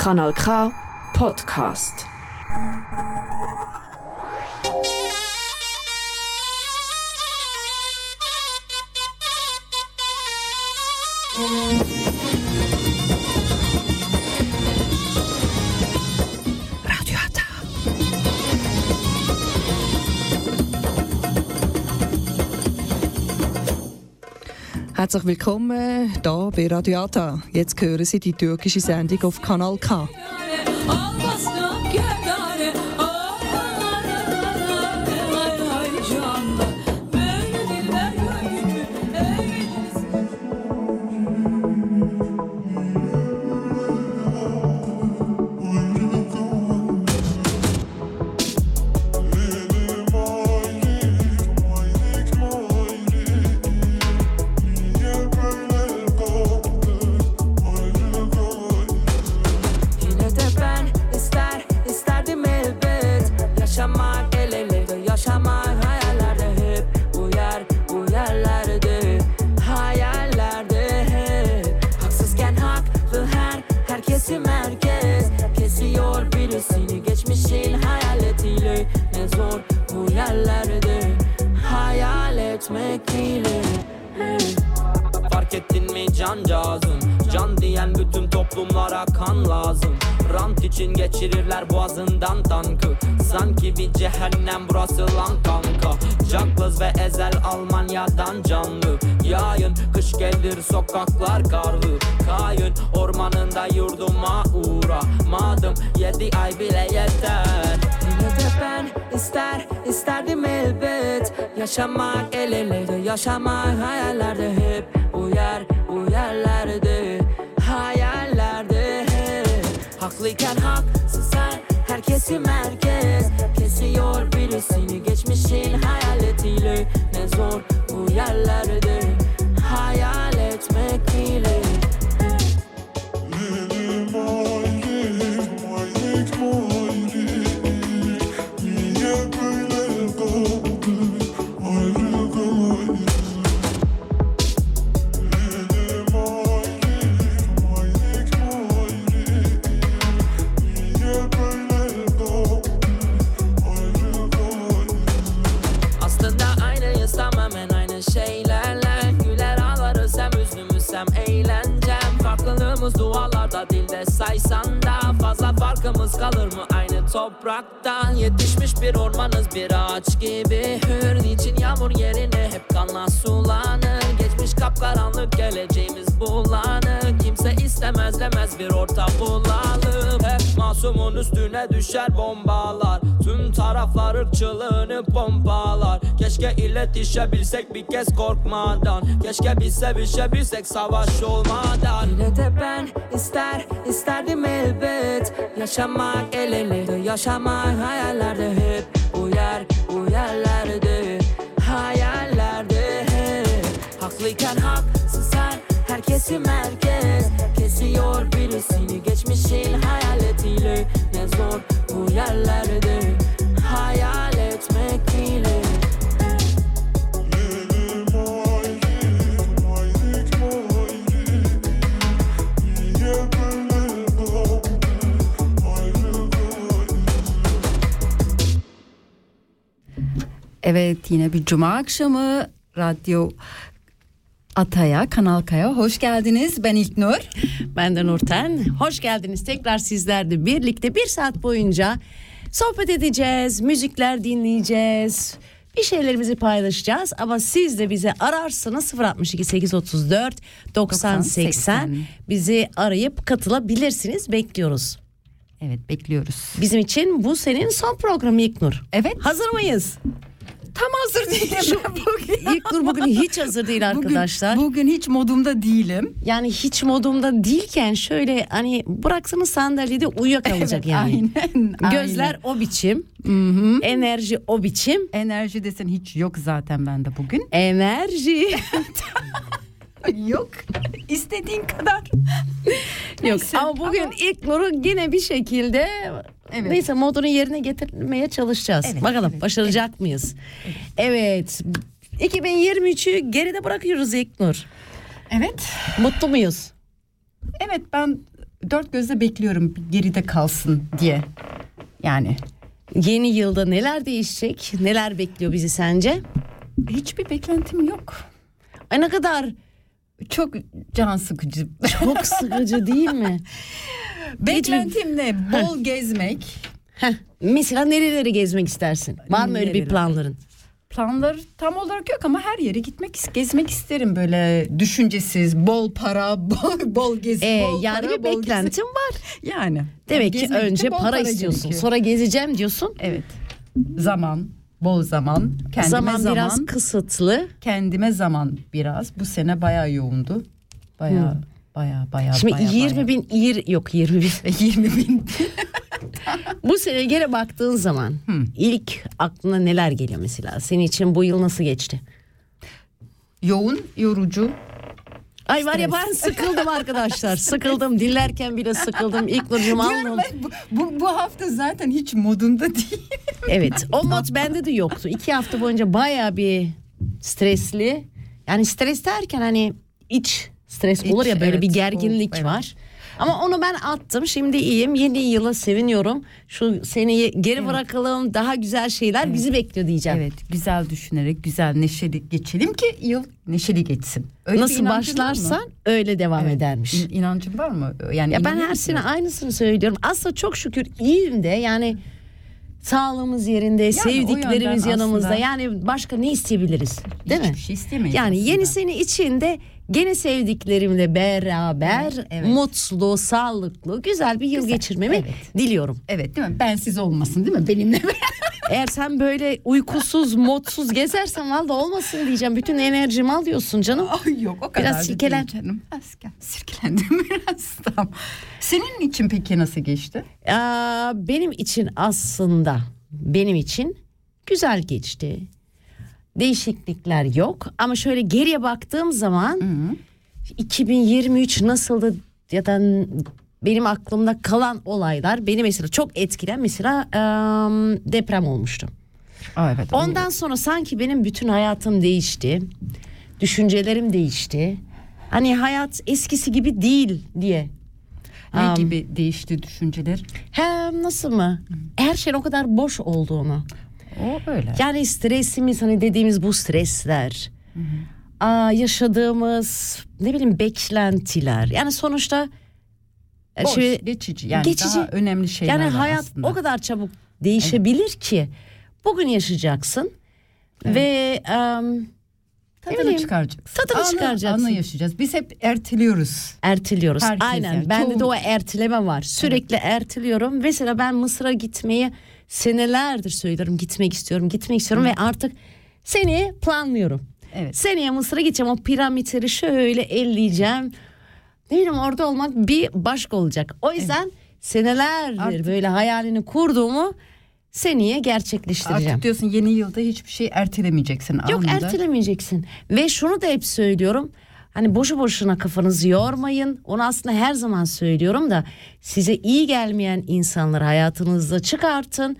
Kanal K Podcast. Herzlich willkommen hier bei Radio Ata. Jetzt hören Sie die türkische Sendung auf Kanal K. uğra Madım yedi ay bile yeter. Yine de ben ister isterdim elbet. Yaşamak el ele de yaşamak hayallerde hep. Bu yerlerde hayallerde hep. Haklıyken haksız her herkesi merkez. Kesiyor birisini geçmişin hayaletiyle. Ne zor bu yerlerde hayal etmek ile Farkımız kalır mı aynı topraktan Yetişmiş bir ormanız bir ağaç gibi. Hür niçin yağmur yerine hep kanla sulanır? Geçmiş kapkaranlık geleceğimiz bulanık. Kimse istemez demez bir orta bulalım. Hep masumun üstüne düşer bombalar. Tüm taraflar ırkçılığını pompalar. Keşke iletişebilsek bir kez korkmadan. Keşke biz sevişebilsek savaş olmadan. Yine de ben ister isterdim elbet. Yaşamak el ele de yaşamak hayallerde hep. Bu yerlerde hayallerde hep. Haklıyken haksız her herkesi merkez. Kesiyor birisini geçmişin Zor bu yerlerde. Hayal etmek ile Evet yine bir cuma akşamı Radyo Ataya, Kanal Kaya hoş geldiniz. Ben İlknur. Ben de Nurten. Hoş geldiniz. Tekrar sizlerle birlikte bir saat boyunca sohbet edeceğiz, müzikler dinleyeceğiz. Bir şeylerimizi paylaşacağız ama siz de bize ararsınız 062 834 90 80 bizi arayıp katılabilirsiniz. Bekliyoruz. Evet bekliyoruz. Bizim için bu senin son programı İlknur. Evet. Hazır mıyız? Tam hazır değilim ben bugün. İlknur bugün hiç hazır değil arkadaşlar. Bugün, bugün hiç modumda değilim. Yani hiç modumda değilken şöyle hani bıraksanız sandalyede uyuyakalacak yani. Aynen. Gözler o biçim. Enerji o biçim. Enerji desen hiç yok zaten bende bugün. Enerji. yok. İstediğin kadar. Yok Neyse, ama bugün ilk Nur'u yine bir şekilde Evet. neyse modunu yerine getirmeye çalışacağız. Evet, Bakalım evet, başaracak mıyız? Evet. 2023'ü geride bırakıyoruz İlknur. Evet. Mutlu muyuz? Evet ben dört gözle bekliyorum geride kalsın diye. Yani Yeni yılda neler değişecek? Neler bekliyor bizi sence? hiçbir beklentim yok. Ay ne kadar Çok can sıkıcı. çok sıkıcı değil mi? Beklentim ne? Bol gezmek. Heh, mesela nereleri gezmek istersin? Var mı öyle bir planların? Planlar tam olarak yok ama her yere gitmek gezmek isterim böyle düşüncesiz, bol para, bol, bol gezi, Ee, bol yani para, bir bol beklentin var. gezi. Yani. Demek ki önce bol para, istiyorsun. gerekiyor. Sonra gezeceğim diyorsun. Evet. Zaman, bol zaman, kendime zaman, zaman, biraz kısıtlı. kendime zaman biraz. Bu sene bayağı yoğundu. Bayağı bayağı bayağı Şimdi bayağı, 20 bayağı. bin yir, yok 20 bin. 20 bin. Bu sene gene baktığın zaman ilk aklına neler geliyor mesela? Senin için bu yıl nasıl geçti? Yoğun, yorucu. Ay var ya ben sıkıldım arkadaşlar. Sıkıldım. Dinlerken bile sıkıldım. İlk Nurcuğum Diyorum alma. ben, bu, bu, bu hafta zaten hiç modunda değil. Evet o mod bende de yoktu. İki hafta boyunca baya bir stresli. Yani stres derken hani iç stres İç, olur ya böyle evet, bir gerginlik o, evet. var. Ama onu ben attım. Şimdi iyiyim. Yeni yıla seviniyorum. Şu seneyi geri bırakalım. Daha güzel şeyler bizi bekliyor diyeceğim. Evet güzel düşünerek güzel neşeli geçelim ki yıl neşeli geçsin. Öyle Nasıl başlarsan öyle devam Evet. edermiş. İn- inancın var mı? Yani Ya ben her sene aynısını söylüyorum. Aslında çok şükür iyiyim de yani sağlığımız yerinde, o sevdiklerimiz yanımızda. aslında- Yani başka ne isteyebiliriz? Değil Hiçbir mi? şey istemeyiz Yani aslında. yeni sene içinde gene sevdiklerimle beraber Evet, mutlu, sağlıklı, güzel bir yıl Güzel, geçirmemi evet. diliyorum. Evet değil mi? Bensiz olmasın değil mi? Benimle Eğer sen böyle uykusuz, mutsuz gezersen valla olmasın diyeceğim. Bütün enerjimi alıyorsun canım. Ay yok o kadar Biraz değil canım. Biraz gel- sirkelendim biraz tamam. Senin için peki nasıl geçti? Aa, benim için aslında benim için güzel geçti. Değişiklikler yok ama şöyle geriye baktığım zaman 2023 nasıldı ya da benim aklımda kalan olaylar beni mesela çok etkilen mesela em, deprem olmuştu. Aa, evet. Ondan sonra sanki benim bütün hayatım değişti. Düşüncelerim değişti. Hani hayat eskisi gibi değil diye ne Am, gibi değişti düşünceler? Hem nasıl mı? Her şeyin o kadar boş olduğunu. O öyle. Yani stresimiz hani dediğimiz bu stresler. Aa, yaşadığımız ne bileyim beklentiler. Yani sonuçta e, Boş, şey- geçici. Yani geçici. daha önemli şeyler yani hayat aslında. o kadar çabuk değişebilir ki bugün yaşayacaksın ve em, Tadını bileyim, çıkaracaksın. tadını Anı- çıkaracaksın. Anı yaşayacağız. Biz hep erteliyoruz. erteliyoruz. Herkes Aynen. yani, Bende de çoğu- o erteleme var. Sürekli erteliyorum. Mesela ben Mısır'a gitmeyi senelerdir söylüyorum. Gitmek istiyorum, gitmek istiyorum ve artık seneye planlıyorum. Evet. Seneye Mısır'a gideceğim. O piramitleri şöyle elleyeceğim. Ne bileyim orada olmak bir başka olacak. O yüzden senelerdir Artık- böyle hayalini kurduğumu seneye gerçekleştireceğim. Artık diyorsun yeni yılda hiçbir şey ertelemeyeceksin. Yok anında. ertelemeyeceksin. Ve şunu da hep söylüyorum. Hani boşu boşuna kafanızı yormayın. Onu aslında her zaman söylüyorum da size iyi gelmeyen insanları hayatınızda çıkartın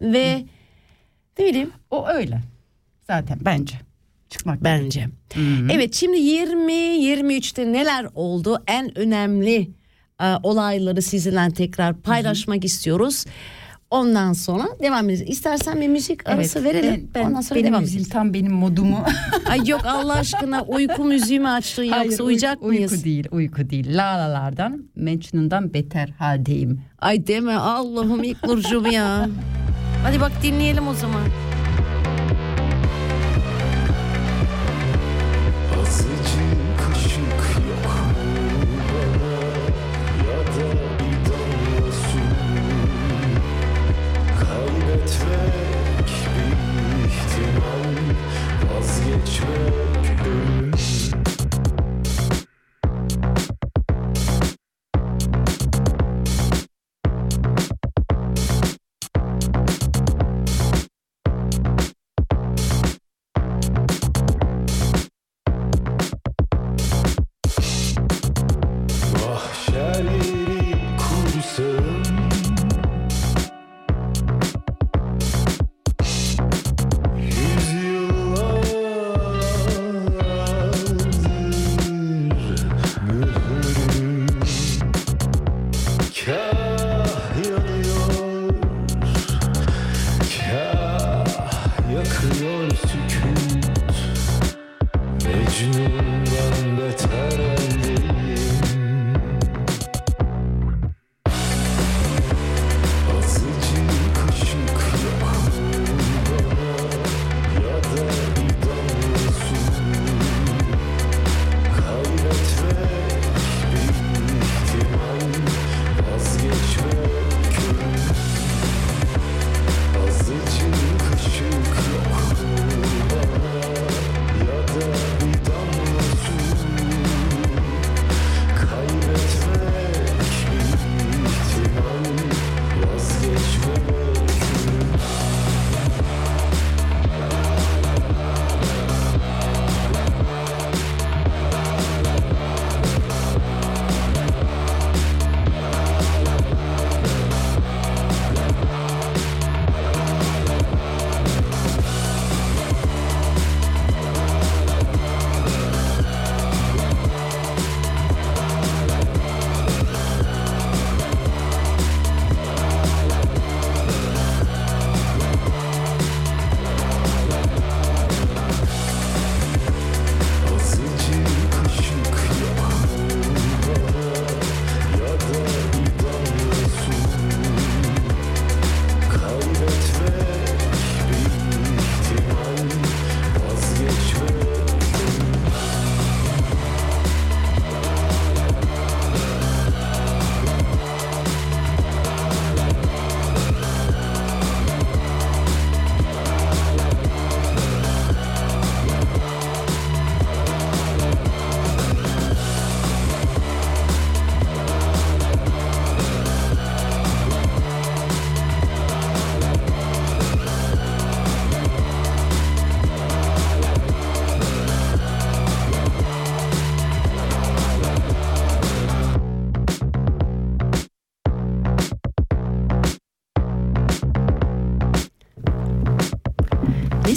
ve ne bileyim O öyle. Zaten bence. Çıkmak bence. Evet şimdi 20 23'te neler oldu? En önemli e, olayları sizinle tekrar paylaşmak istiyoruz. Ondan sonra devam edeceğiz. İstersen bir müzik arası verelim. Ben, Ondan sonra benim devam tam benim modumu. Ay yok Allah aşkına uyku müziği mi açtın yoksa Hayır, uyuyacak uyku, mıyız? Uyku değil, uyku değil. Lalalardan, Mecnun'dan beter haldeyim. Ay deme Allah'ım ilk Nurcuğum ya. Hadi bak dinleyelim o zaman.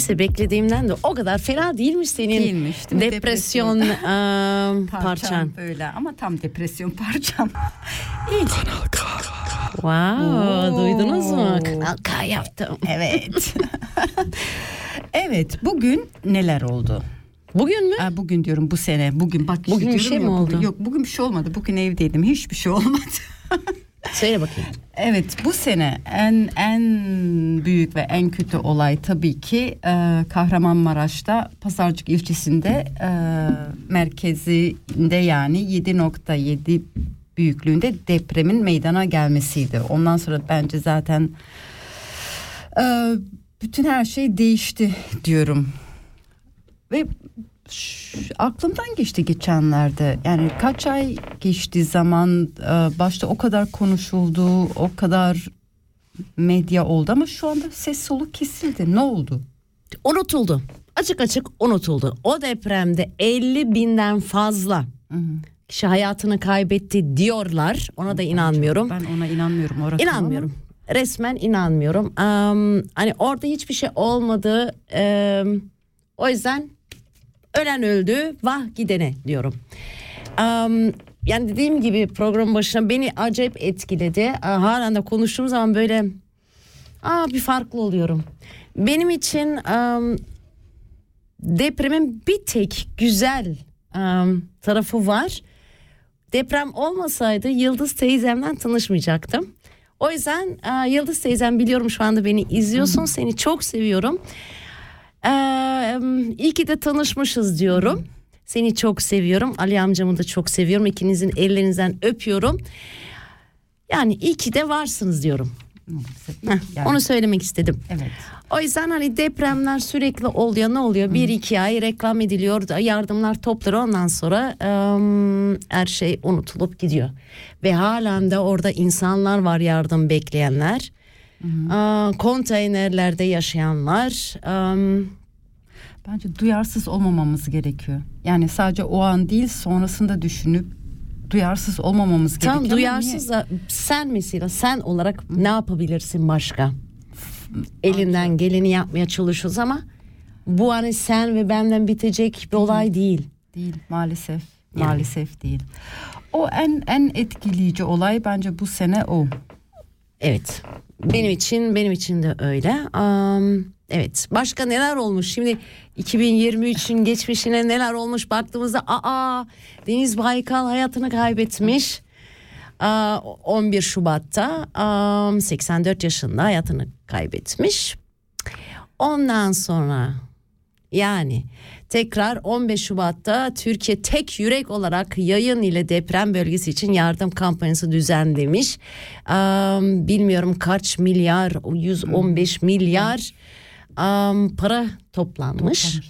Neyse beklediğimden de o kadar fena değilmiş senin Değilmiş, değil depresyon eee, parçan. böyle ama tam depresyon parçam. İyi. Wow, Oo. duydunuz mu? Kanal K yaptım. Evet. evet bugün neler oldu? Bugün mü? Aa, bugün diyorum bu sene. Bugün bak işte Bugün bir şey ya, mi bugün- oldu? Yok bugün bir şey olmadı. Bugün evdeydim. Hiçbir şey olmadı. Söyle bakayım. Evet bu sene en en büyük ve en kötü olay tabii ki e, Kahramanmaraş'ta Pazarcık ilçesinde e, merkezinde yani 7.7 büyüklüğünde depremin meydana gelmesiydi. Ondan sonra bence zaten e, bütün her şey değişti diyorum. Ve aklımdan geçti geçenlerde. Yani kaç ay geçti zaman e, başta o kadar konuşuldu, o kadar medya oldu ama şu anda ses soluk kesildi. Ne oldu? Unutuldu. Açık açık unutuldu. O depremde 50 binden fazla kişi hayatını kaybetti diyorlar. Ona da inanmıyorum. Ben ona inanmıyorum. Orası İnanmıyorum. Resmen inanmıyorum. Am, hani orada hiçbir şey olmadı. Em, o yüzden ölen öldü, vah gidene diyorum. Am, yani dediğim gibi program başına beni acayip etkiledi. Halen de konuştuğum zaman böyle aa, bir farklı oluyorum. Benim için am, depremin bir tek güzel am, tarafı var. Deprem olmasaydı Yıldız teyzemden tanışmayacaktım. O yüzden Yıldız teyzem biliyorum şu anda beni izliyorsun. Seni çok seviyorum. Ee, iyi ki de tanışmışız diyorum. Seni çok seviyorum. Ali amcamı da çok seviyorum. İkinizin ellerinizden öpüyorum. Yani iyi ki de varsınız diyorum. Heh, Yani- Onu söylemek istedim. Evet. O yüzden hani depremler sürekli oluyor ne oluyor bir iki ay reklam ediliyor yardımlar toplar ondan sonra em, her şey unutulup gidiyor. Ve halen de orada insanlar var yardım bekleyenler. Aa, konteynerlerde yaşayanlar. Bence duyarsız olmamamız gerekiyor. Yani sadece o an değil sonrasında düşünüp duyarsız olmamamız gerekiyor. tam duyarsız da sen mesela sen olarak ne yapabilirsin başka? Elinden geleni yapmaya çalışıyoruz ama bu hani sen ve benden bitecek bir olay değil. Değil maalesef. Maalesef değil. O en en etkileyici olay bence bu sene o. Evet. Benim için benim için de öyle. Am, evet. Başka neler olmuş? Şimdi 2023'ün geçmişine neler olmuş baktığımızda aa Deniz Baykal hayatını kaybetmiş. Aa, 11 Şubat'ta am, 84 yaşında hayatını kaybetmiş. Ondan sonra yani tekrar 15 Şubat'ta Türkiye tek yürek olarak yayın ile deprem bölgesi için yardım kampanyası düzenlemiş. Am, bilmiyorum kaç milyar, 115 milyar am, para toplanmış.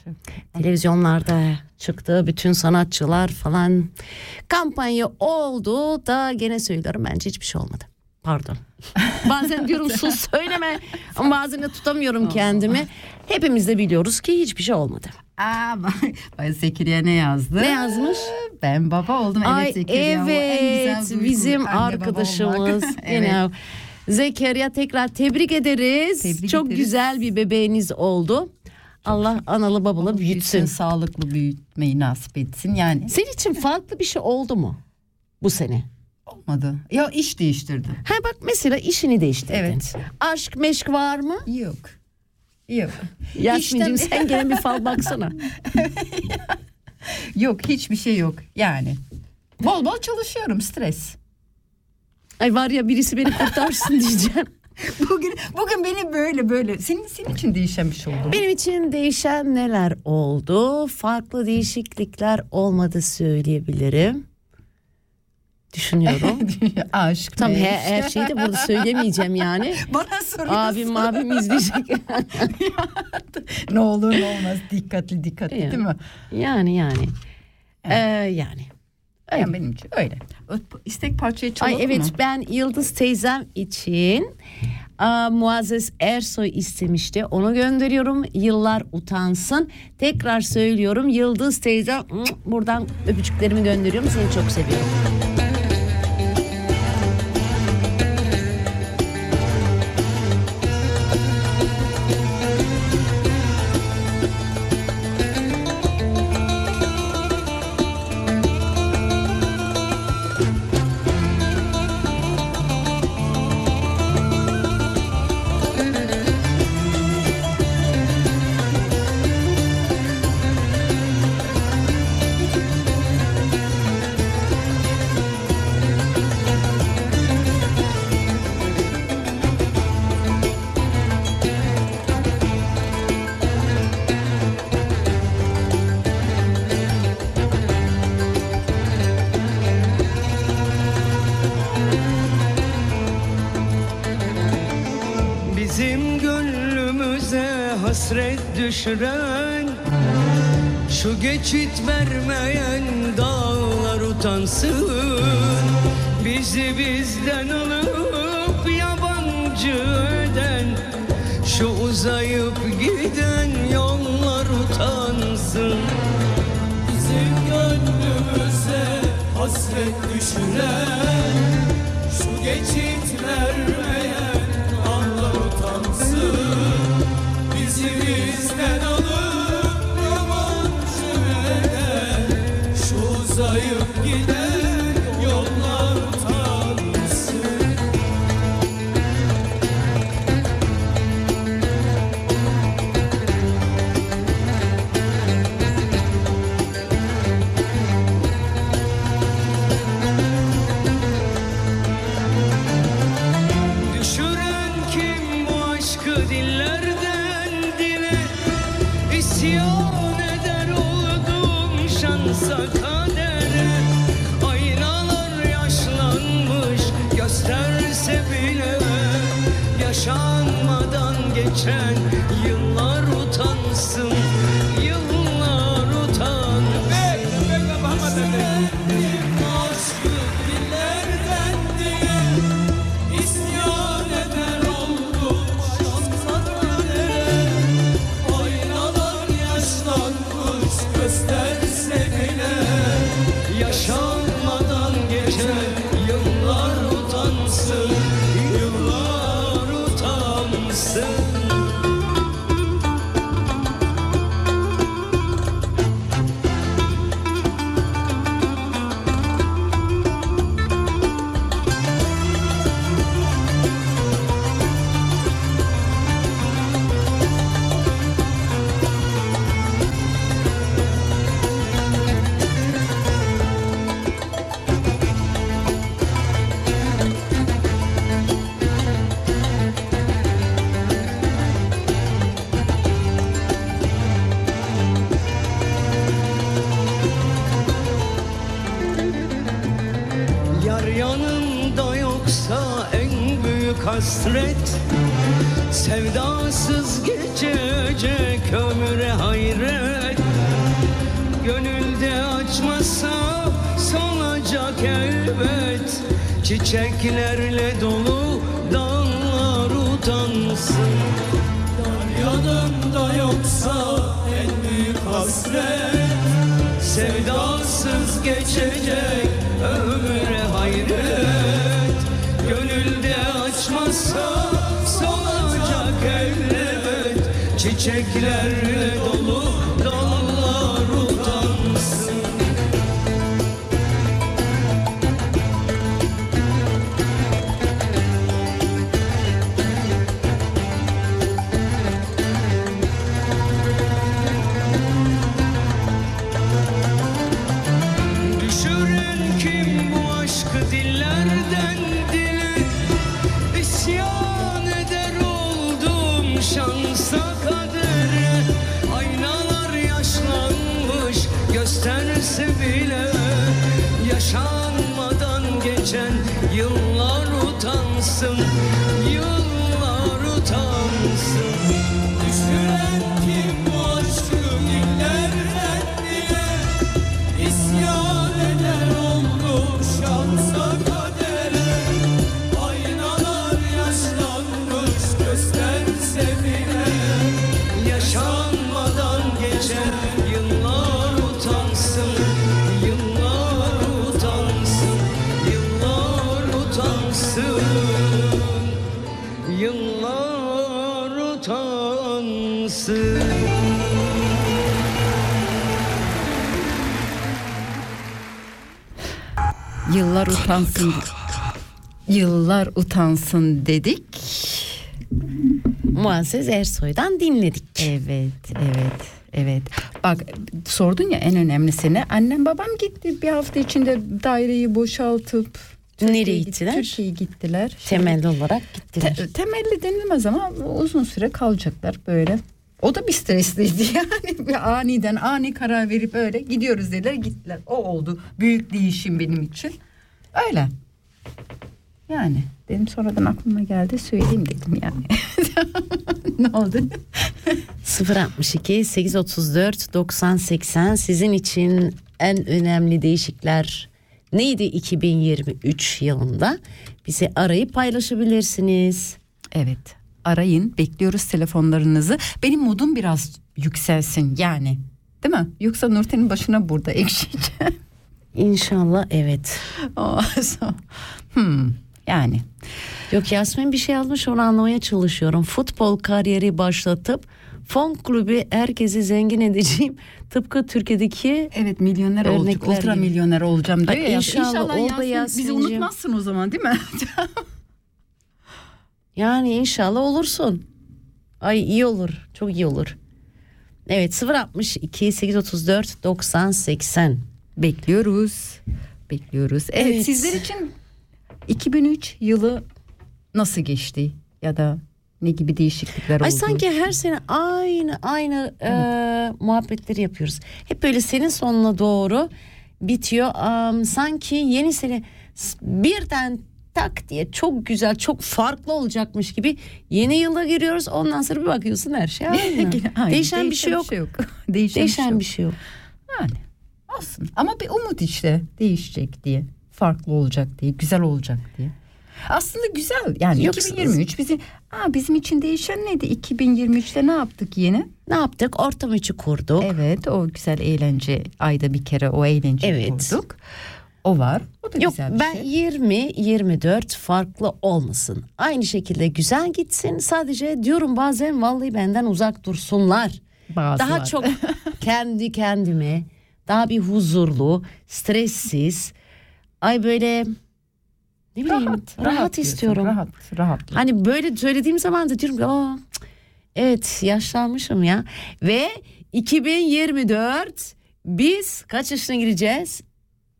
Televizyonlarda çıktı bütün sanatçılar falan. Kampanya oldu da gene söylüyorum bence hiçbir şey olmadı. Pardon. Bazen diyorum sus söyleme ama bazen de tutamıyorum kendimi. Hepimiz de biliyoruz ki hiçbir şey olmadı. Aa, Bay Zekeriya ne yazdı? Ne yazmış? Ben baba oldum. Ay evet Zekeriya. evet bizim arkadaşımız. evet. Zekeriya tekrar tebrik ederiz. Tebrik Çok ederiz. güzel bir bebeğiniz oldu. Allah analı babalı Büyütsün, büyütsün. sağlıklı büyütmeyi nasip etsin. Yani Senin için farklı bir şey oldu mu bu sene? Olmadı. Ya iş değiştirdi. Ha bak mesela işini değiştirdin. Evet. Aşk meşk var mı? Yok. Yok. Yasmin'cim İşten- sen gene bir fal baksana. Yok hiçbir şey yok yani. Bol bol çalışıyorum stres. Ay var ya birisi beni kurtarsın diyeceğim. Bugün bugün beni böyle böyle senin senin için değişen bir şey oldu. Benim için değişen neler oldu? Farklı değişiklikler olmadı söyleyebilirim. Düşünüyorum. Aşk. Tam her, her şeyi de burada söylemeyeceğim yani. Bana soruyorsun. Abim abim izleyecek. ne olur ne olmaz dikkatli dikkatli Ya. değil mi? yani yani. Ee, yani. Öyle. Yani benim için öyle. İstek parçayı çalalım Ay evet mı? ben Yıldız teyzem için aa, Muazzez Ersoy istemişti. Onu gönderiyorum. Yıllar utansın. Tekrar söylüyorum. Yıldız teyzem buradan öpücüklerimi gönderiyorum. Seni çok seviyorum. Düşüren Şu geçit vermeyen dağlar utansın. Bizi bizden alıp yabancı eden Şu uzayıp giden yollar utansın. Bizim gönlümüze hasret düşüren geçen yıllar utansın Yıllar utansın. Aşkı dillerden dile İsyan eder oldum şansa kadere Aynalar yaşlanmış gösterse bile Yaşanmadan dile İsyan eder oldum şansa kadere. Aynalar yaşlanmış gösterse bile Yaşanmadan geçen yıllar utansın Yıllar utansın. Yıllar utansın dedik. Muazzez Ersoy'dan dinledik. Evet, evet, evet. Bak sordun ya en önemlisini. Annem babam gitti bir hafta içinde daireyi boşaltıp Nereye gittiler? Türkiye'ye gittiler. Temelli olarak gittiler. Te- temelli denilmez ama uzun süre kalacaklar böyle. O da bir stresliydi yani bir aniden ani karar verip öyle gidiyoruz dediler gittiler. O oldu büyük değişim benim için. Öyle. Yani benim sonradan aklıma geldi söyleyeyim dedim yani. ne oldu? 062 834 90 80 sizin için en önemli değişiklikler neydi 2023 yılında? Bizi arayıp paylaşabilirsiniz. Evet arayın bekliyoruz telefonlarınızı. Benim modum biraz yükselsin yani. Değil mi? Yoksa Nurten'in başına burada ekşiyeceğim. İnşallah evet. Hmm, yani Yok Yasmin bir şey yazmış onu anlamaya çalışıyorum. Futbol kariyeri başlatıp fon kulübü herkesi zengin edeceğim. Tıpkı Türkiye'deki evet milyoner olacak, ultra gibi. milyoner olacağım diyor Ay, ya. inşallah, ol be Yasin, bizi unutmazsın o zaman değil mi? yani inşallah olursun. Ay iyi olur. Çok iyi olur. Evet 062 834 90 80. Bekliyoruz. Bekliyoruz. Evet, Evet. sizler için 2003 yılı nasıl geçti ya da ne gibi değişiklikler Ay oldu? sanki her sene aynı aynı e, muhabbetleri yapıyoruz. Hep böyle senin sonuna doğru bitiyor. Am, sanki yeni sene birden tak diye çok güzel çok farklı olacakmış gibi yeni yıla giriyoruz. Ondan sonra bir bakıyorsun her şey aynı. Aynen, Değişen bir şey yok. Değişen, Değişen bir bir şey şey yok. yok. Yani olsun. Ama bir umut işte değişecek diye. Farklı olacak diye, güzel olacak diye. Aslında güzel. Yani Yok, 2023 bizi Aa, bizim için değişen neydi? 2023'te ne yaptık yeni? Ne yaptık? Ortam içi kurduk. Evet, o güzel eğlence ayda bir kere o eğlence Evet. kurduk. O var. O da Yok güzel bir ben şey. 20 24 farklı olmasın. Aynı şekilde güzel gitsin. Sadece diyorum bazen vallahi benden uzak dursunlar. Bazılar. Daha çok kendi kendime daha bir huzurlu, stressiz. Ay böyle ne bileyim rahat, diyorsun, istiyorum. Rahat, rahat. Hani böyle söylediğim zaman da diyorum ki Aa, evet yaşlanmışım ya. Ve 2024 biz kaç yaşına gireceğiz?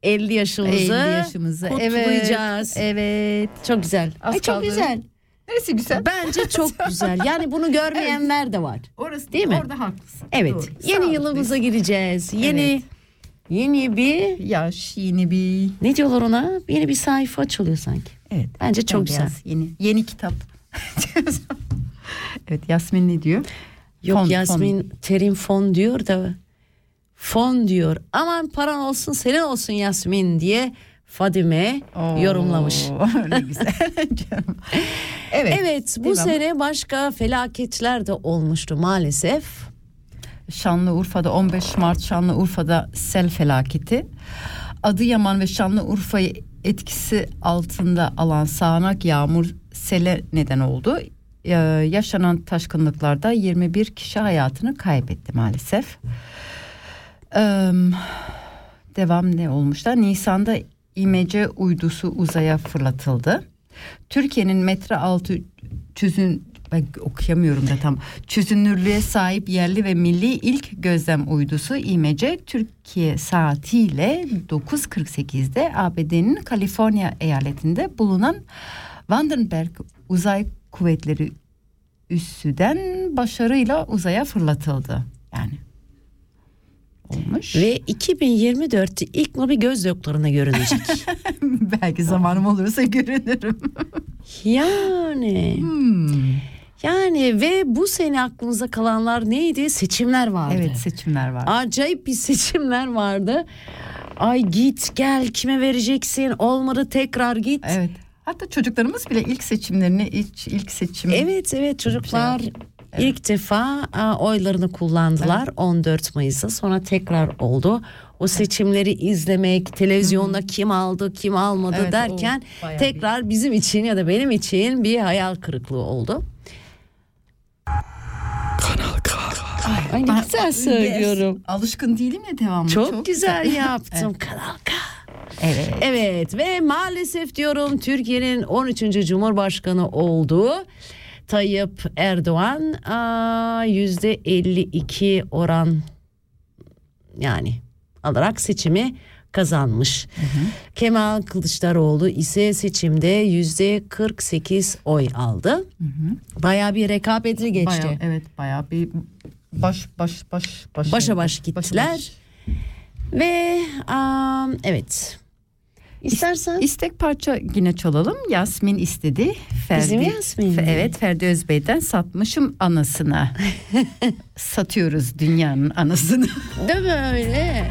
50 yaşımızı, 50 yaşımızı kutlayacağız. Evet. evet. Çok güzel. Az Ay çok güzel. Neresi güzel? Bence çok güzel. Yani bunu görmeyenler de var. Orası Değil mi? Orada haklısın. Evet. Doğru. Yeni Sağ yılımıza gireceğiz. Yeni Evet. Yeni bir Yaş yeni bir ne diyorlar ona? Yeni bir sayfa açılıyor sanki. evet. Bence çok bembeyaz, Yeni yeni kitap. evet Yasmin ne diyor? Yok Fon, Yasmin terim fon diyor da fon diyor. Aman paran olsun senin olsun Yasmin diye Fadime Oo, yorumlamış. ne güzel canım. Evet. Evet bu sene başka felaketler de olmuştu maalesef. Şanlıurfa'da 15 Mart Şanlıurfa'da sel felaketi. Adıyaman ve Şanlıurfa'yı etkisi altında alan sağanak yağmur sele neden oldu. Ee, yaşanan taşkınlıklarda 21 kişi hayatını kaybetti maalesef. Ee, devam ne olmuşlar? Nisan'da İMC uydusu uzaya fırlatıldı. Türkiye'nin metre altı çözün ben okuyamıyorum da tam çözünürlüğe sahip yerli ve milli ilk gözlem uydusu İMC Türkiye saatiyle 9.48'de ABD'nin Kaliforniya eyaletinde bulunan Vandenberg Uzay Kuvvetleri üssüden başarıyla uzaya fırlatıldı. Yani olmuş. Ve 2024'te ilk bir göz doktoruna görünecek. Belki zamanım olursa görünürüm. yani Hmm. Yani ve bu sene aklınıza kalanlar neydi? Seçimler vardı. Evet seçimler var. Acayip bir seçimler vardı. Ay git gel kime vereceksin olmadı tekrar git. Evet. Hatta çocuklarımız bile ilk seçimlerini ilk, ilk seçim. Evet evet çocuklar Şey ilk defa oylarını kullandılar 14 Mayıs'ta sonra tekrar oldu. O seçimleri izlemek, televizyonda kim aldı, kim almadı Evet, derken tekrar bizim için ya da benim için bir hayal kırıklığı oldu. Ay ne Ben- güzel söylüyorum. Alışkın değilim ya devamlı. Çok, güzel yaptım Kanal K. Evet. Evet ve maalesef diyorum Türkiye'nin 13. Cumhurbaşkanı oldu. Tayyip Erdoğan aa, yüzde 52 oran yani alarak seçimi kazanmış. Kemal Kılıçdaroğlu ise seçimde yüzde 48 oy aldı. Bayağı bir rekabetli geçti. Bayağı, evet bayağı bir baş baş baş baş Başa baş gittiler. Ve aa, evet İstersen. İstek parça yine çalalım. Yasmin istedi. Ferdi, Bizim Yasmin mi? Fe- Evet Ferdi Özbey'den satmışım anasına. Satıyoruz dünyanın anasını. Değil mi öyle?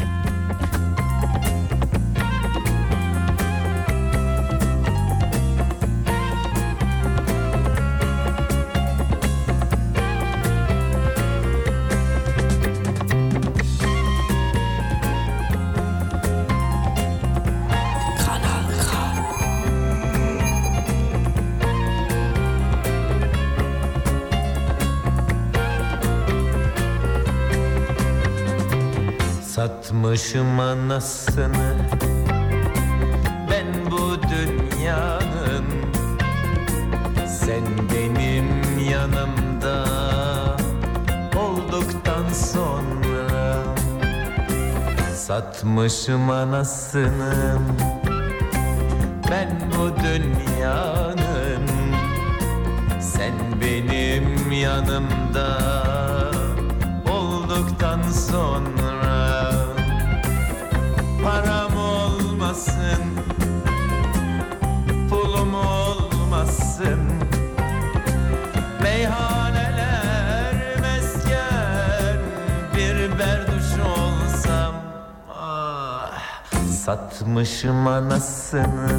Satmışım anasını. Ben bu dünyanın Sen benim yanımda. Olduktan sonra Satmışım anasını. Ben bu dünyanın Sen benim yanımda. Olduktan sonra Param olmasın Pulum olmasın. Meyhaneler mesken Bir berduş olsam ah, Satmışım anasını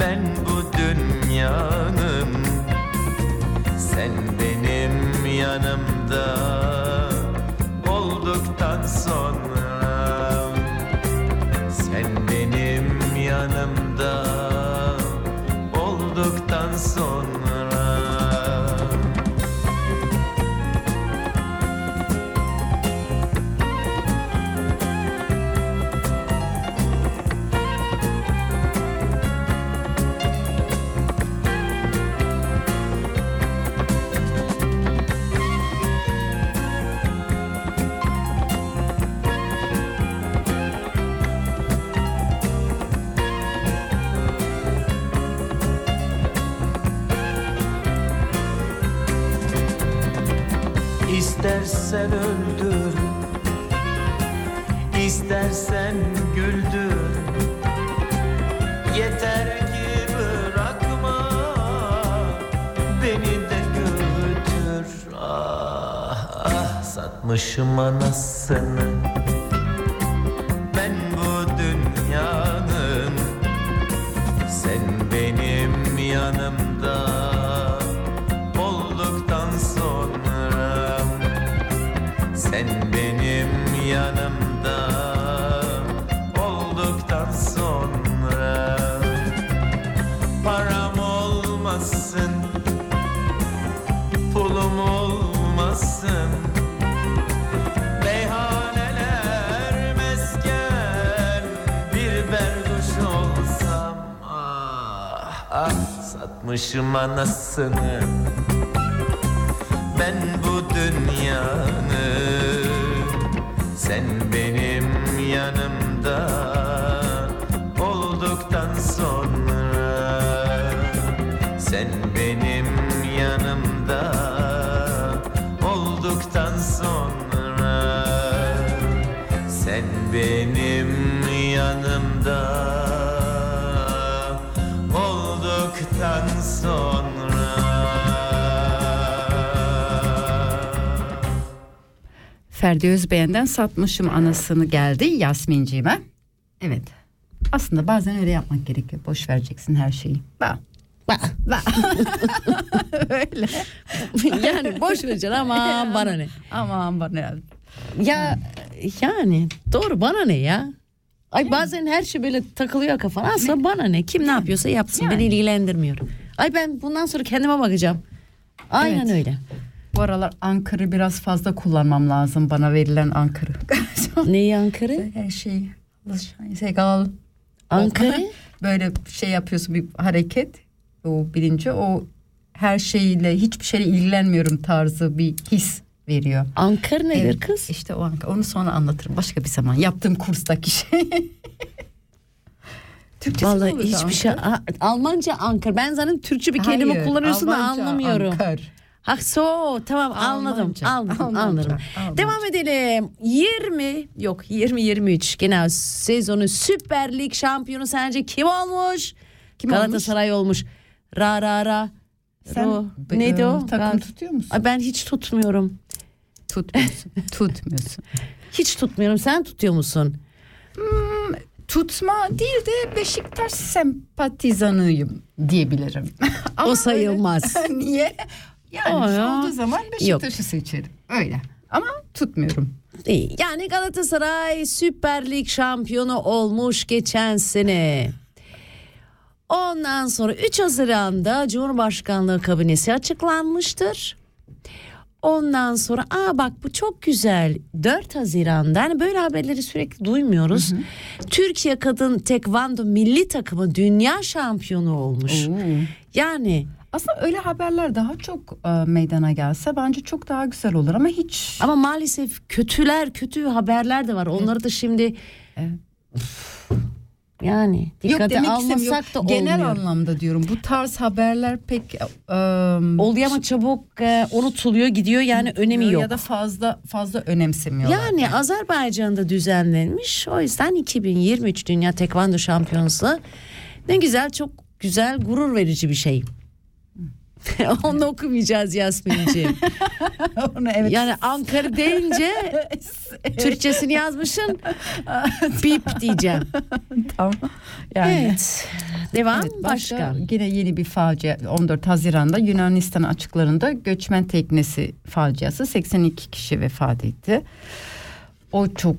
Ben bu dünyanın Sen benim yanımda İstersen öldür. İstersen güldür. Yeter ki bırakma. Beni de götür. Ah ah satmışım anasını satmışım anasını. Ben bu dünyanın Ferdi Özbeğen'den satmışım anasını geldi Yasminciğime. Evet. Aslında bazen öyle yapmak gerekiyor. Boş vereceksin her şeyi. Bak. Bak. Bak. öyle. yani boş vereceksin ama bana ne? Aman bana ya. Ya yani doğru bana ne ya? Ay bazen her şey böyle takılıyor kafana. Aslında bana ne? Kim ne yapıyorsa yapsın. Beni ilgilendirmiyor. Ay ben bundan sonra kendime bakacağım. Aynen Evet. öyle. Bu aralar Ankara'yı biraz fazla kullanmam lazım bana verilen Ankara. Neyi Ankara? her şey. Segal. Ankara? Böyle şey yapıyorsun bir hareket. O bilinci o her şeyle hiçbir şeyle ilgilenmiyorum tarzı bir his veriyor. Ankara nedir Evet, kız? İşte o Ankara. Onu sonra anlatırım başka bir zaman. Yaptığım kurstaki şey. Türkçesi Vallahi hiçbir şey. Ankara? A- Almanca Ankara. Ben zaten Türkçe bir kelime Hayır, kullanıyorsun da Almanca anlamıyorum. Ankara. Ha so tamam anladım Almanca, anladım Almanca, anladım. Almanca. Devam edelim. 20 yok 20 23 genel sezonu Süper Lig şampiyonu sence kim olmuş? Kim Galatasaray olmuş. Ra ra ra. Sen Ro. e, Neydi o? Takım Gal- tutuyor musun? Ay, ben hiç tutmuyorum. Tutmuyorsun. Tutmuyorsun. Hiç tutmuyorum. Sen tutuyor musun? Tutma değil de Beşiktaş sempatizanıyım diyebilirim. O sayılmaz. Niye? Yani şu ya. olduğu zaman Beşiktaş'ı seçerim. Öyle. Ama tutmuyorum. İyi. Yani Galatasaray Süper Lig şampiyonu olmuş geçen sene. Ondan sonra 3 Haziran'da Cumhurbaşkanlığı kabinesi açıklanmıştır. Ondan sonra aa bak bu çok güzel 4 Haziran'da hani böyle haberleri sürekli duymuyoruz. Türkiye kadın tekvando milli takımı dünya şampiyonu olmuş. Yani Aslında öyle haberler daha çok e, meydana gelse bence çok daha güzel olur ama hiç ama maalesef kötüler kötü haberler de var. Onları da şimdi Evet. yani dikkate demek almasak da Genel olmuyor. anlamda diyorum. Bu tarz haberler pek e, Oluyor ama çabuk e, unutuluyor gidiyor yani önemi yok. Ya da fazla fazla önemsemiyorlar. Yani Azerbaycan'da düzenlenmiş. O yüzden 2023 Dünya Tekvando Şampiyonası ne güzel çok güzel gurur verici bir şey. Onu okumayacağız Yasmin'ciğim. Onu evet. Yani Ankara deyince Türkçesini yazmışsın. Bip diyeceğim. tamam. Yani. Evet. Devam Evet, başka. başka yine yeni bir facia 14 Haziran'da Yunanistan açıklarında göçmen teknesi faciası 82 kişi vefat etti. O çok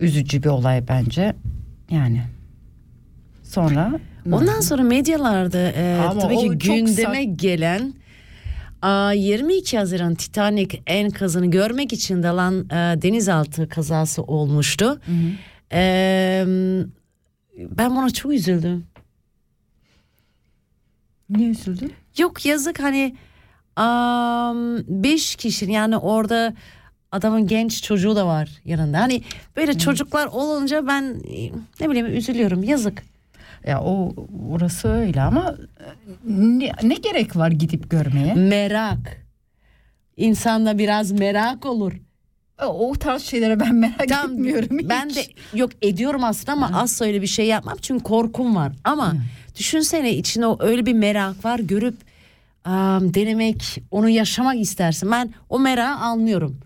üzücü bir olay bence. Yani sonra Ondan sonra medyalarda e, Ama tabii ki gündeme gelen a, 22 Haziran Titanic enkazını görmek için dalan e, denizaltı kazası olmuştu. E, ben buna çok üzüldüm. niye üzüldün? Yok yazık hani am, beş kişi yani orada adamın genç çocuğu da var yanında. Hani böyle çocuklar olunca ben e, ne bileyim üzülüyorum yazık. Ya o orası öyle ama e, ne, ne gerek var gidip görmeye? Merak. İnsanda biraz merak olur. O, o tarz şeylere ben merak Tam etmiyorum hiç. ben de yok ediyorum aslında ama asla öyle bir şey yapmam çünkü korkum var. Ama düşünsene içine öyle bir merak var görüp am, denemek, onu yaşamak istersin. Ben o merağı anlıyorum.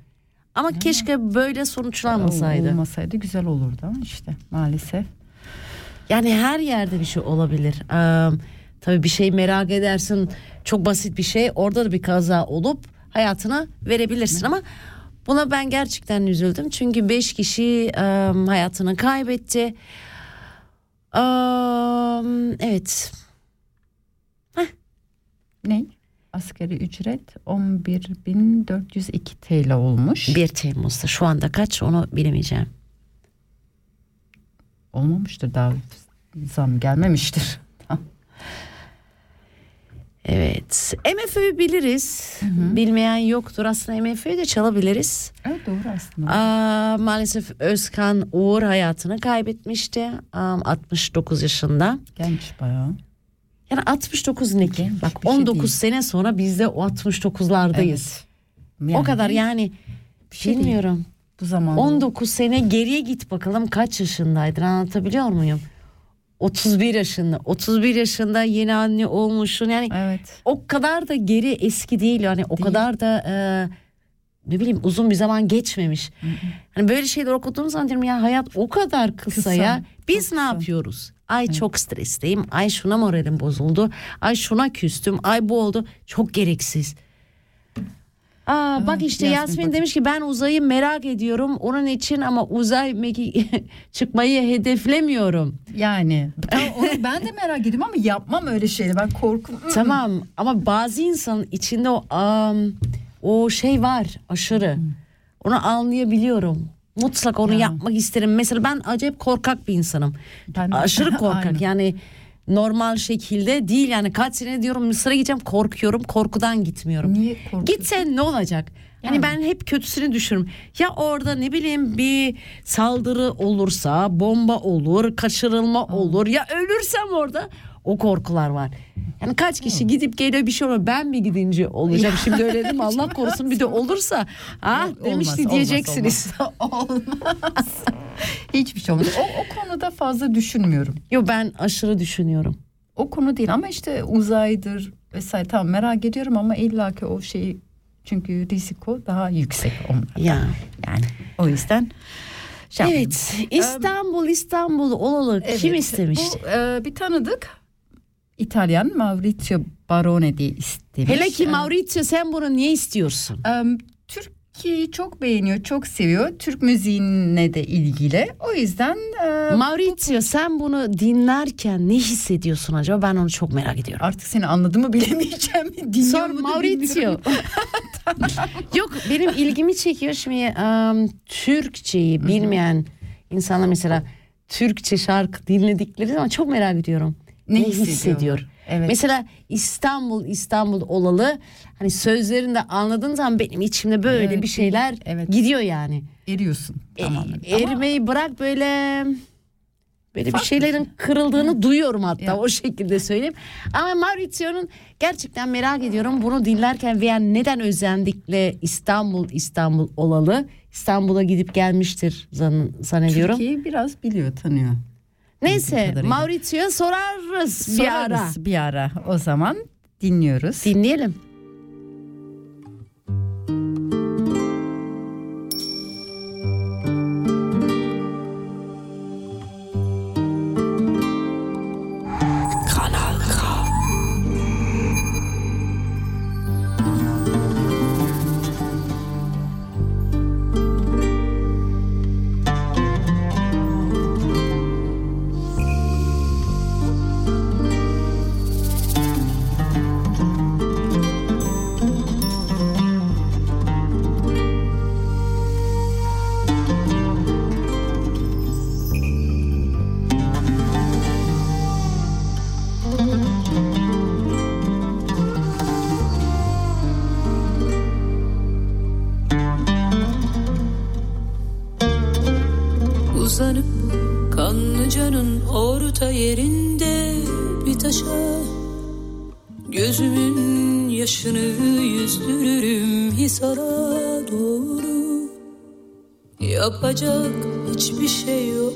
Ama keşke böyle sonuçlanmasaydı. Olmasaydı güzel olurdu işte maalesef. Yani her yerde bir şey olabilir. Am, tabii bir şey merak edersin. Çok basit bir şey. Orada da bir kaza olup hayatına verebilirsin ama buna ben gerçekten üzüldüm. Çünkü beş kişi am, hayatını kaybetti. Am, evet. Ne? Asgari ücret 11.402 TL olmuş. 1 Temmuz'da şu anda kaç onu bilemeyeceğim. Olmamıştır daha zam gelmemiştir. Evet. MFÖ'yü biliriz. Bilmeyen yoktur. Aslında MFÖ'yü de çalabiliriz. evet doğru aslında. Aa, maalesef Özkan Uğur hayatını kaybetmişti. Aa, 69 yaşında. Genç bayağı. Yani 69 ne ki? Genç, Bak bir şey 19 değil. sene sonra biz de o 69'lardayız. Yani o kadar yani şey değil. Bu zamanda 19 sene geriye git bakalım kaç yaşındaydın anlatabiliyor muyum? 31 yaşında. 31 yaşında yeni anne olmuşsun. Yani Evet. o kadar da geri eski değil yani o Değil. kadar da e, ne bileyim uzun bir zaman geçmemiş. Hani böyle şeyler okuduğum zaman diyorum ya hayat o kadar kısa, Kısa, ya. Biz çok ne kısa. yapıyoruz? Ay çok stresteyim. Ay şuna moralim bozuldu. Ay şuna küstüm. Ay bu oldu. Çok gereksiz. Aa, bak işte Yasmin, Yasmin bak. demiş ki ben uzayı merak ediyorum onun için ama uzay meki- çıkmayı hedeflemiyorum. Yani tamam, onu ben de merak ediyorum ama yapmam öyle şeyleri. Ben korkum. Tamam ama bazı insanın içinde o am, o şey var aşırı. Onu anlayabiliyorum. Mutlaka onu Ya. yapmak isterim. Mesela ben acayip korkak bir insanım. Ben aşırı korkak yani normal şekilde değil yani kaç sene diyorum Mısır'a gideceğim korkuyorum korkudan gitmiyorum. Niye korkuyorsun? Gitsen ne olacak? Yani Yani. ben hep kötüsünü düşünürüm. Ya orada ne bileyim bir saldırı olursa, bomba olur, kaçırılma olur. Ya ölürsem orada o korkular var. Yani kaç kişi gidip geliyor bir şey oluyor. Ben mi gidince olacağım? Şimdi öyle dedim Allah korusun bir de olursa. Ha Olmaz, demişti olmaz, diyeceksiniz. Olmaz. Hiçbir şey olmaz. O, o konuda fazla düşünmüyorum. Yo ben aşırı düşünüyorum. O konu değil ama işte uzaydır vesaire tamam merak ediyorum ama illaki o şeyi çünkü risiko daha yüksek onlar. Ya. Yani o yüzden şey. Evet İstanbul İstanbul olalı kim Evet, istemiş? Bu e, bir tanıdık İtalyan Maurizio Barone diye istemiş. Hele ki E, Maurizio sen bunu niye istiyorsun? e, Türkiye'yi çok beğeniyor, çok seviyor. Türk müziğine de ilgili. O yüzden e, Maurizio sen bunu dinlerken ne hissediyorsun acaba? Ben onu çok merak ediyorum. artık seni anladığımı bilemeyeceğim. Dinliyor Sor Maurizio. Yok benim ilgimi çekiyor şimdi em, Türkçeyi bilmeyen insanlar mesela Türkçe şarkı dinledikleri zaman çok merak ediyorum. Ne Ne, hissediyorlar? hissediyor? Evet. Mesela İstanbul İstanbul olalı hani sözlerini de anladığın zaman benim içimde böyle Evet, bir şeyler evet. gidiyor yani. Eriyorsun tamamen. E, erimeyi bırak böyle böyle bir şeylerin kırıldığını duyuyorum hatta Ya. o şekilde söyleyeyim. Ama Maurizio'nun gerçekten merak ediyorum bunu dinlerken veya neden özellikle İstanbul İstanbul olalı İstanbul'a gidip gelmiştir zan, zannediyorum. Türkiye'yi biraz biliyor, tanıyor. Neyse. Maurizio'ya sorarız bir ara. Sorarız bir ara. O zaman dinliyoruz. Dinleyelim. Yapacak hiçbir şey yok.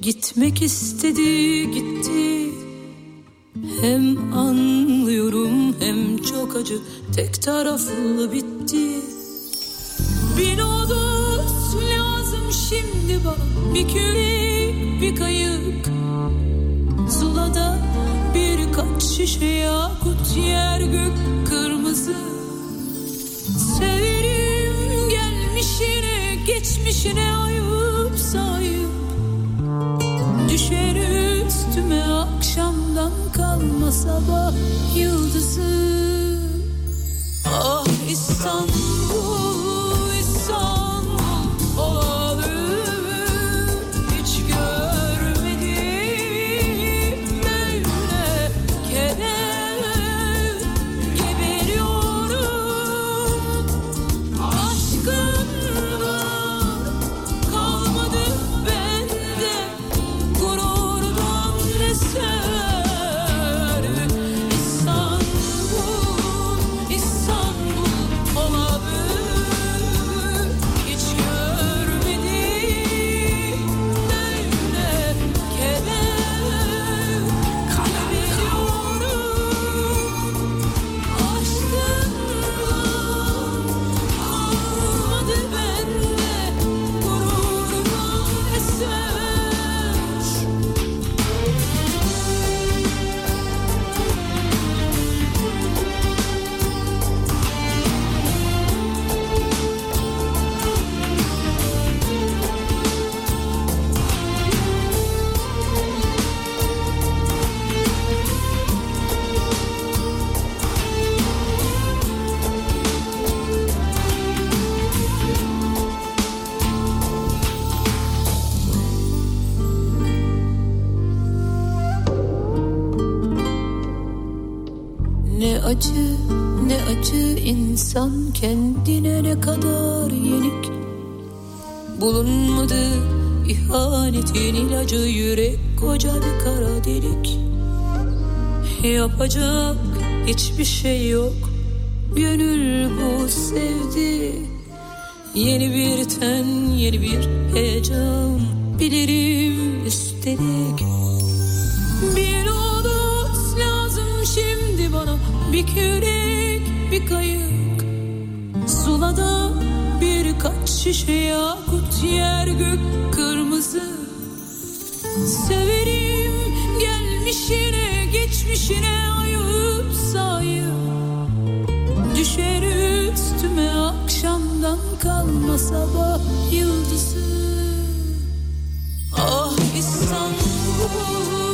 Gitmek istedi gitti. Hem anlıyorum hem çok acı. Tek taraflı bitti. Bir odus lazım şimdi bana. Bir kürek bir kayık. Zulada birkaç şişe yakut Yer gök kırmızı geçmişine ayıp sayıp Düşer üstüme akşamdan kalma sabah acı ne acı. İnsan kendine ne kadar yenik. Bulunmadı ihanetin ilacı yürek koca bir kara delik. Yapacak hiçbir şey yok. Gönül bu sevdi. Yeni bir ten, yeni bir heyecan. Bilirim üstelik Bir Bir kürek, bir kayık. Sulada birkaç şişe yakut Yer gök kırmızı. Severim gelmişine geçmişine ayıp sayıp Düşer üstüme akşamdan kalma sabah yıldızı. Ah İstanbul,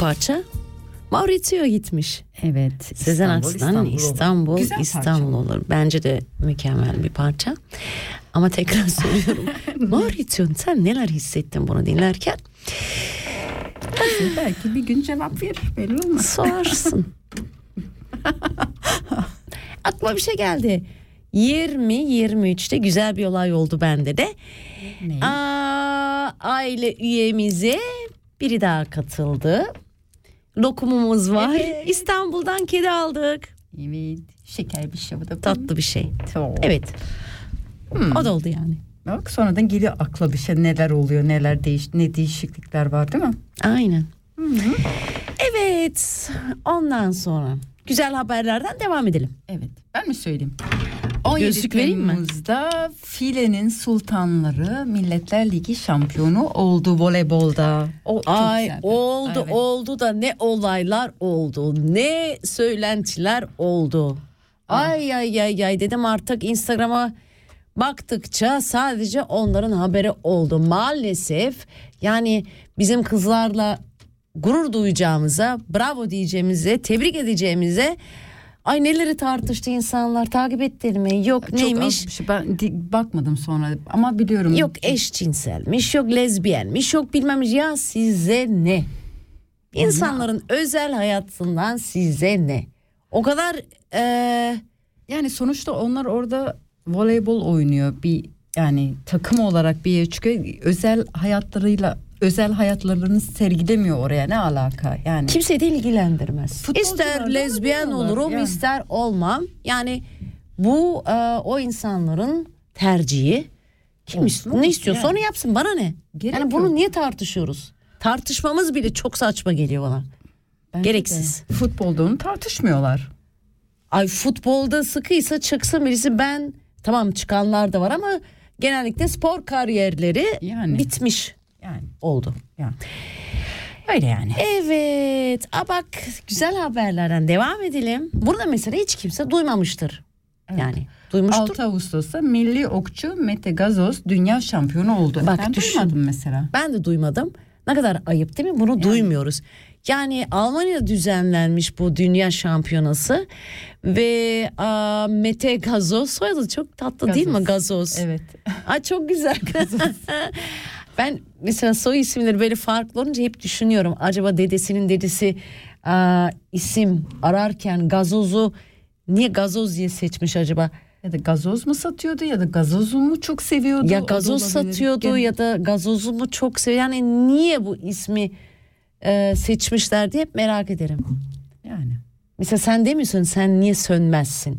parça Maurizio'ya gitmiş. Evet. Sezen Aksu'dan İstanbul, Güzel İstanbul, parça. olur. Bence de mükemmel bir parça. Ama tekrar söylüyorum. Maurizio sen neler hissettin bunu dinlerken? Belki bir gün cevap verir belli olmaz. Sorarsın. Aklıma bir şey geldi. 20-23'te güzel bir olay oldu bende de. Ne? Aa, aile üyemize biri daha katıldı. Lokumumuz var. Evet. İstanbul'dan kedi aldık. Evet. Şeker bir şey bu da. Tatlı bir şey. Çok. Evet. O da oldu yani. Bak sonradan geliyor akla bir şey neler oluyor neler değiş ne değişiklikler var değil mi? Aynen. Evet. Ondan sonra güzel haberlerden devam edelim. Evet. Ben mi söyleyeyim? 17 Gözlük vereyim mi? Temmuz'da filenin sultanları Milletler Ligi şampiyonu oldu voleybolda. O Ay oldu Evet. oldu da ne olaylar oldu. Ne söylentiler oldu. Ay ay ay ay dedim artık Instagram'a baktıkça sadece onların haberi oldu. Maalesef yani bizim kızlarla gurur duyacağımıza, bravo diyeceğimize, tebrik edeceğimize ay neleri tartıştı insanlar takip ettin mi? Yok Çok neymiş? az şey. Ben bakmadım sonra ama biliyorum. Yok eşcinselmiş, yok lezbiyenmiş, yok bilmem ya size ne? İnsanların özel hayatından size ne? O kadar eee, Yani sonuçta onlar orada voleybol oynuyor. Bir yani takım olarak bir yere çıkıyor. Özel hayatlarıyla özel hayatlarını sergilemiyor oraya ne alaka yani. kimseyi de ilgilendirmez. İster lezbiyen olurum, yani. ister olmam. Yani bu eee, o insanların tercihi. Kim Olsun, istiyor, ne istiyorsa yani. onu yapsın bana ne? Gerek yani bunu yok. niye tartışıyoruz? Tartışmamız bile çok saçma geliyor bana. Bence de. gereksiz. Futbolda onu tartışmıyorlar. Ay futbolda sıkıysa çıksın birisi ben tamam çıkanlar da var ama genellikle spor kariyerleri Yani. bitmiş Yani oldu. yani. Öyle yani. Evet a bak güzel haberlerden devam edelim. Burada mesela hiç kimse duymamıştır. Yani duymuştur. 6 Ağustos'ta milli okçu Mete Gazoz dünya şampiyonu oldu. Bak ben düşün. duymadım mesela. Ben de duymadım. Ne kadar ayıp değil mi? Bunu duymuyoruz. Yani Almanya'da düzenlenmiş bu dünya şampiyonası ve aa, Mete Gazoz soyadı çok tatlı değil mi Gazoz? Evet. Ay çok güzel. Ben mesela soy isimleri böyle farklı olunca hep düşünüyorum. Acaba dedesinin dedesi aa, isim ararken gazozu niye gazoz diye seçmiş acaba? Ya da gazoz mu satıyordu ya da gazozu mu çok seviyordu? Ya gazoz satıyordu Gene- ya da gazozu mu çok seviyor. Yani niye bu ismi e, seçmişler diye hep merak ederim. Yani Mesela sen demiyorsun sen niye sönmezsin?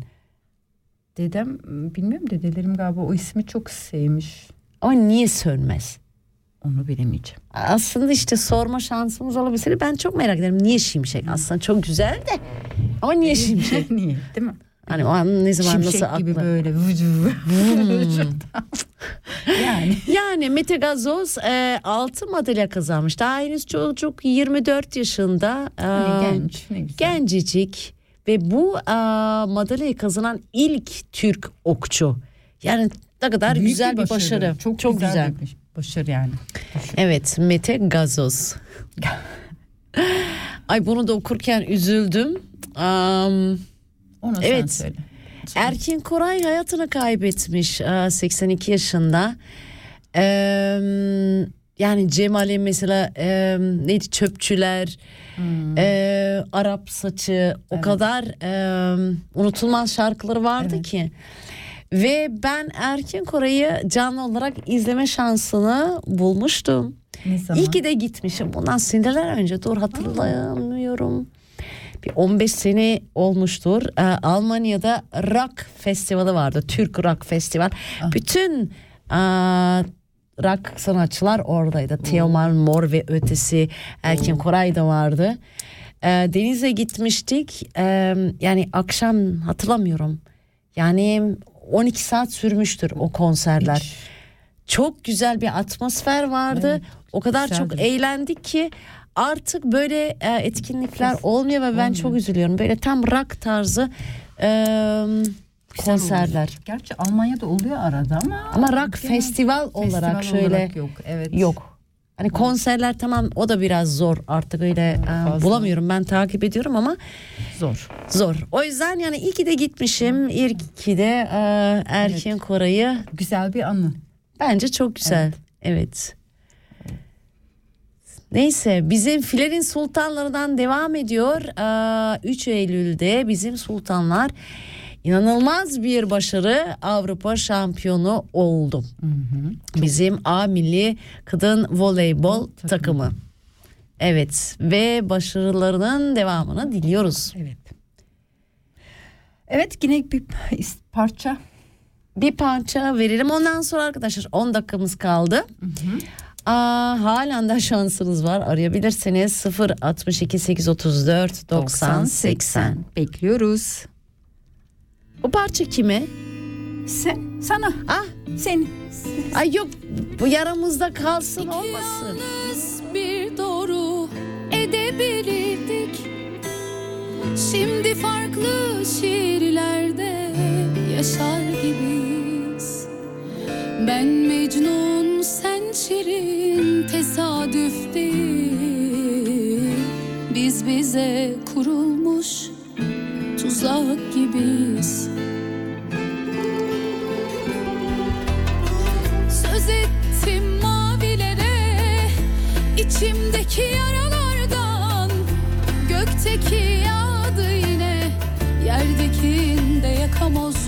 dedem bilmiyorum dedelerim galiba o ismi çok sevmiş. Ama niye sönmez? Onu bilemeyeceğim. Aslında işte sorma şansımız olabilseydi ben çok merak ederim. Niye şimşek? Aslında çok güzel de ama niye şimşek? Niye değil mi? Hani o an ne zaman Şimşek nasıl gibi aklı? böyle vıcı yani Yani Mete Gazoz e, 6 madalya kazanmış. Daha henüz çocuk 24 yaşında. E, hani genç ne güzel. Gencecik ve bu e, madalyayı kazanan ilk Türk okçu. Yani ne kadar Büyük güzel bir başarı. Çok, Çok güzel, güzel. Başarı yani. Evet Mete Gazoz. Ay bunu da okurken üzüldüm. Am, Onu Evet. sen söyle. Erkin Koray hayatını kaybetmiş aa, 82 yaşında. Yani Cemal'in mesela eee, neydi çöpçüler, eee, Arap saçı o kadar unutulmaz şarkıları vardı Evet. ki. Ve ben Erkin Koray'ı canlı olarak izleme şansını bulmuştum. Ne zaman? İyi ki de gitmişim. Bundan seneler önce dur hatırlayamıyorum. Bir 15 sene olmuştur. Ee, Almanya'da rock festivali vardı. Türk rock festival. Bütün aa, rock sanatçılar oradaydı. Teoman Mor ve ötesi Erkin Koray da vardı. Ee, Deniz'e gitmiştik. Ee, yani akşam hatırlamıyorum. Yani 12 saat sürmüştür o konserler. Çok güzel bir atmosfer vardı. Evet, o kadar güzeldi. çok eğlendik ki artık böyle e, etkinlikler olmuyor ve ben çok üzülüyorum. Böyle tam rock tarzı e, konserler. Gerçi Almanya'da oluyor arada ama. Ama rock genel- festival olarak festival şöyle olarak yok. Evet. yok. Hani konserler tamam o da biraz zor artık öyle e, bulamıyorum ben takip ediyorum ama Zor. zor. O yüzden yani iyi ki de gitmişim. İyi ki de e, Erkin Koray'ı Güzel bir anı. Bence çok güzel. Evet. Neyse bizim filerin sultanlarından devam ediyor. Aa, 3 Eylül'de bizim sultanlar inanılmaz bir başarı Avrupa şampiyonu oldu. Bizim A milli kadın voleybol Takımı. takımı. Evet ve başarılarının devamını diliyoruz. Evet. Evet yine bir parça. Bir parça verelim ondan sonra arkadaşlar 10 dakikamız kaldı. Aa, halen de şansınız var arayabilirsiniz 0 62 834 90 80. Bekliyoruz. Bu parça kime? Sen, sana, Ah sen. ay yok bu yaramızda kalsın olmasın. Yalnız bir doğru edebilirdik Şimdi farklı şiirlerde yaşar gibiyiz Ben Mecnun sen Şirin tesadüf değil Biz bize kurulmuş tuzak gibiyiz. Söz ettim mavilere içimdeki yaralardan. Gökteki yağdı yine Yerdekinde yakamoz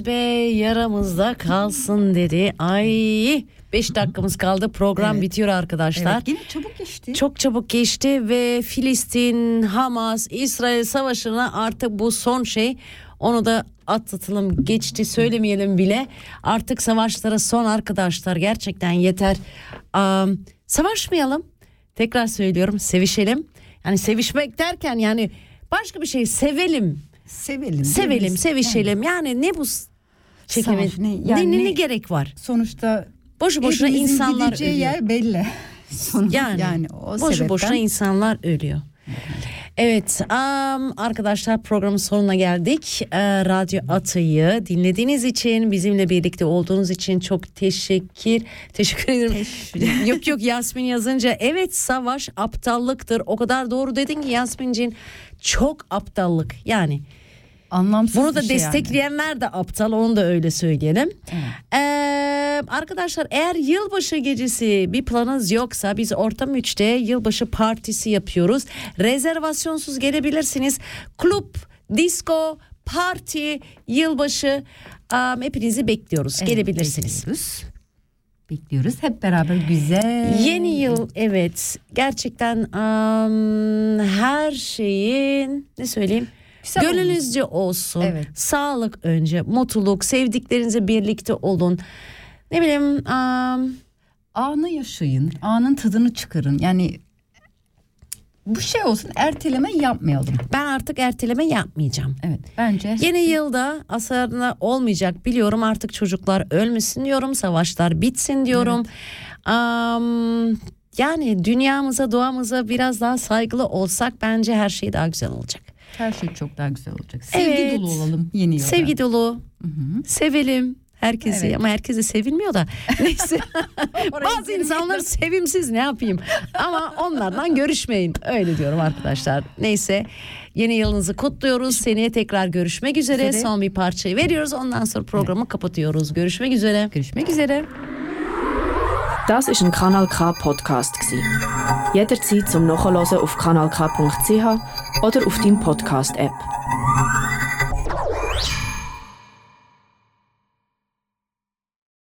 Özbey yaramızda kalsın dedi. Ay 5 dakikamız kaldı program Evet. bitiyor arkadaşlar. Evet, yine çabuk geçti. Çok çabuk geçti ve Filistin, Hamas, İsrail savaşına artık bu son şey. Onu da atlatalım geçti söylemeyelim bile. Artık savaşlara son arkadaşlar gerçekten yeter. Am, savaşmayalım. Tekrar söylüyorum sevişelim. Yani sevişmek derken yani başka bir şey sevelim. Sevelim. Sevelim, sevişelim. Yani ne bu s- çekeme Savaş ne? Yani ne, ne ne- gerek var? Sonuçta Boşu boşuna insanlar ölüyor. yer belli. Sonu, Yani, yani, o boşu sebepten boşuna insanlar ölüyor. Evet am, arkadaşlar programın sonuna geldik. Ee, Radyo Atay'ı dinlediğiniz için bizimle birlikte olduğunuz için çok teşekkür teşekkür ederim. yok yok Yasmin yazınca evet savaş aptallıktır. O kadar doğru dedin ki Yasmin'cin çok aptallık yani. Anlamsız Bunu da şey yani. destekleyenler de aptal onu da öyle söyleyelim. Ee, arkadaşlar eğer yılbaşı gecesi bir planınız yoksa biz Ortam 3'te yılbaşı partisi yapıyoruz. Rezervasyonsuz gelebilirsiniz. Klub, disco, parti, yılbaşı am, hepinizi bekliyoruz. Evet, Gelebilirsiniz. Bekliyoruz. Bekliyoruz. Hep beraber güzel. Yeni yıl evet gerçekten am, her şeyin ne söyleyeyim Güzel gönlünüzce olsun. Evet. Sağlık önce, mutluluk, sevdiklerinizle birlikte olun. Ne bileyim am, Anı yaşayın. Anın tadını çıkarın. Yani bu şey olsun erteleme yapmayalım. ben artık erteleme yapmayacağım. Evet bence. Yeni yılda asarına olmayacak biliyorum artık çocuklar ölmesin diyorum savaşlar bitsin diyorum. Am, yani dünyamıza doğamıza biraz daha saygılı olsak bence her şey daha güzel olacak. Her şey çok daha güzel olacak. Sevgi Evet. dolu olalım yeni yılda. Sevgi dolu Hı hı. sevelim herkesi Evet. ama herkese sevilmiyor da neyse bazı insanlar sevimsiz ne yapayım ama onlardan görüşmeyin öyle diyorum arkadaşlar neyse yeni yılınızı kutluyoruz seneye tekrar görüşmek üzere Üzere. son bir parçayı veriyoruz ondan sonra programı kapatıyoruz görüşmek üzere Görüşmek üzere. Das ist ein Kanal K Podcast gsi. Jederzeit zum Nachhören auf kanalk.ch oder auf deinem Podcast-App.